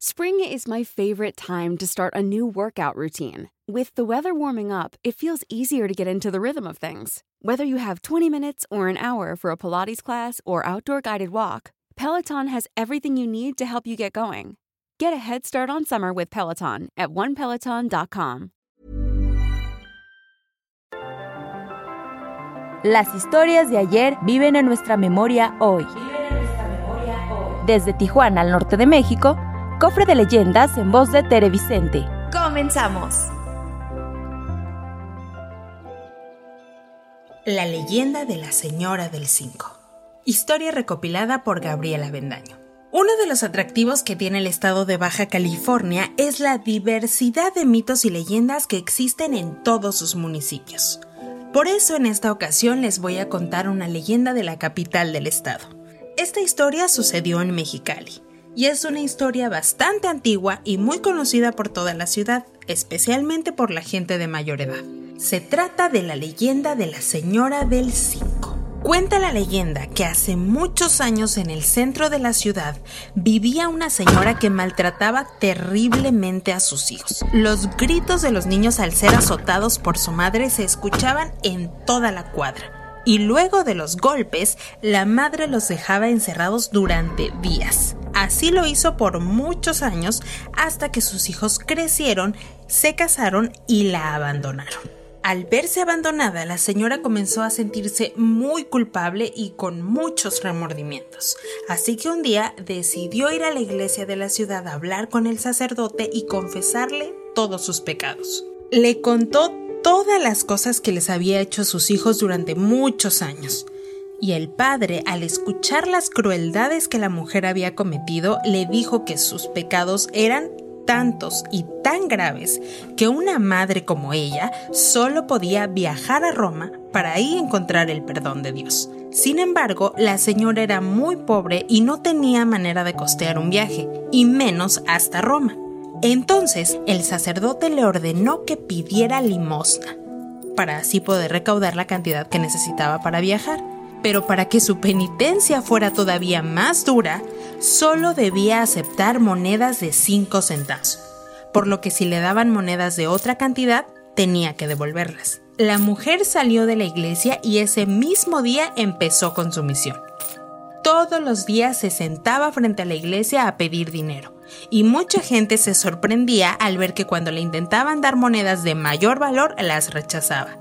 Spring is my favorite time to start a new workout routine. With the weather warming up, it feels easier to get into the rhythm of things. Whether you have 20 minutes or an hour for a Pilates class or outdoor guided walk, Peloton has everything you need to help you get going. Get a head start on summer with Peloton at onepeloton.com. Las historias de ayer viven en nuestra memoria hoy. Desde Tijuana al norte de México, Cofre de leyendas en voz de Tere Vicente. ¡Comenzamos! La leyenda de la Señora del Cinco. Historia recopilada por Gabriela Bendaño. Uno de los atractivos que tiene el estado de Baja California es la diversidad de mitos y leyendas que existen en todos sus municipios. Por eso en esta ocasión les voy a contar una leyenda de la capital del estado. Esta historia sucedió en Mexicali y es una historia bastante antigua y muy conocida por toda la ciudad, especialmente por la gente de mayor edad. Se trata de la leyenda de la Señora del Cinco. Cuenta la leyenda que hace muchos años en el centro de la ciudad vivía una señora que maltrataba terriblemente a sus hijos. Los gritos de los niños al ser azotados por su madre se escuchaban en toda la cuadra. Y luego de los golpes, la madre los dejaba encerrados durante días. Así lo hizo por muchos años hasta que sus hijos crecieron, se casaron y la abandonaron. Al verse abandonada, la señora comenzó a sentirse muy culpable y con muchos remordimientos. Así que un día decidió ir a la iglesia de la ciudad a hablar con el sacerdote y confesarle todos sus pecados. Le contó todas las cosas que les había hecho a sus hijos durante muchos años. Y el padre, al escuchar las crueldades que la mujer había cometido, le dijo que sus pecados eran tantos y tan graves que una madre como ella solo podía viajar a Roma para ahí encontrar el perdón de Dios. Sin embargo, la señora era muy pobre y no tenía manera de costear un viaje, y menos hasta Roma. Entonces, el sacerdote le ordenó que pidiera limosna, para así poder recaudar la cantidad que necesitaba para viajar pero para que su penitencia fuera todavía más dura, solo debía aceptar monedas de 5 centavos, por lo que si le daban monedas de otra cantidad, tenía que devolverlas. La mujer salió de la iglesia y ese mismo día empezó con su misión. Todos los días se sentaba frente a la iglesia a pedir dinero, y mucha gente se sorprendía al ver que cuando le intentaban dar monedas de mayor valor las rechazaba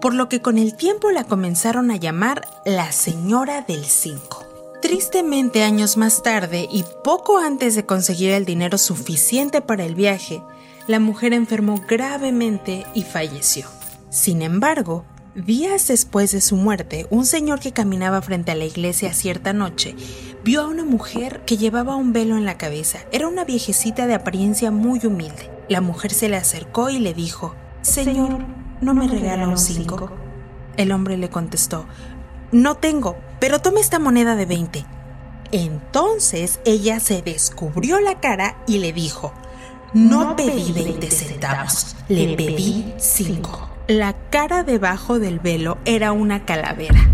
por lo que con el tiempo la comenzaron a llamar la Señora del Cinco. Tristemente años más tarde y poco antes de conseguir el dinero suficiente para el viaje, la mujer enfermó gravemente y falleció. Sin embargo, días después de su muerte, un señor que caminaba frente a la iglesia cierta noche vio a una mujer que llevaba un velo en la cabeza. Era una viejecita de apariencia muy humilde. La mujer se le acercó y le dijo, Señor, ¿no me regala un cinco? El hombre le contestó, no tengo, pero tome esta moneda de 20. Entonces ella se descubrió la cara y le dijo, no pedí 20 centavos, le pedí 5. La cara debajo del velo era una calavera.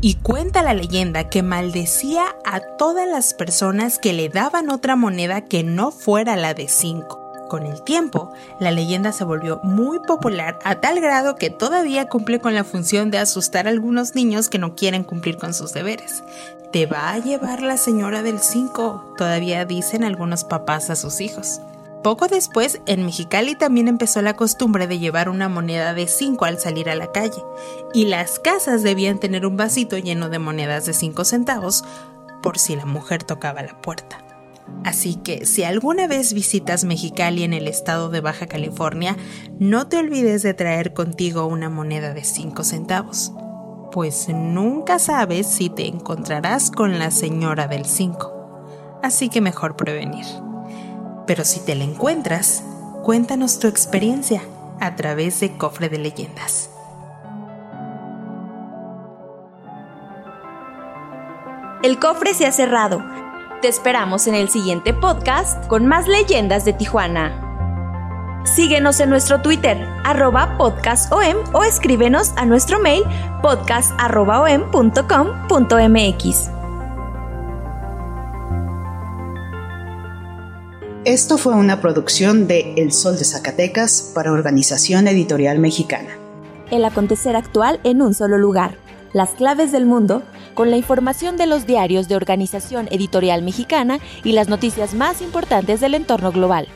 Y cuenta la leyenda que maldecía a todas las personas que le daban otra moneda que no fuera la de 5. Con el tiempo, la leyenda se volvió muy popular a tal grado que todavía cumple con la función de asustar a algunos niños que no quieren cumplir con sus deberes. Te va a llevar la señora del 5, todavía dicen algunos papás a sus hijos. Poco después, en Mexicali también empezó la costumbre de llevar una moneda de 5 al salir a la calle, y las casas debían tener un vasito lleno de monedas de 5 centavos por si la mujer tocaba la puerta. Así que si alguna vez visitas Mexicali en el estado de Baja California, no te olvides de traer contigo una moneda de 5 centavos, pues nunca sabes si te encontrarás con la señora del 5. Así que mejor prevenir. Pero si te la encuentras, cuéntanos tu experiencia a través de Cofre de Leyendas. El cofre se ha cerrado te esperamos en el siguiente podcast con más leyendas de Tijuana. Síguenos en nuestro Twitter, arroba podcastom o escríbenos a nuestro mail podcast.om.com.mx. Esto fue una producción de El Sol de Zacatecas para Organización Editorial Mexicana. El acontecer actual en un solo lugar. Las claves del mundo, con la información de los diarios de Organización Editorial Mexicana y las noticias más importantes del entorno global.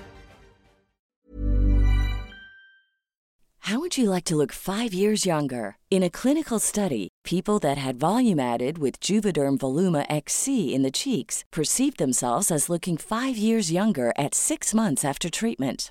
How would you like to look five years younger? In a clinical study, people that had volume added with Juvederm Voluma XC in the cheeks perceived themselves as looking five years younger at six months after treatment.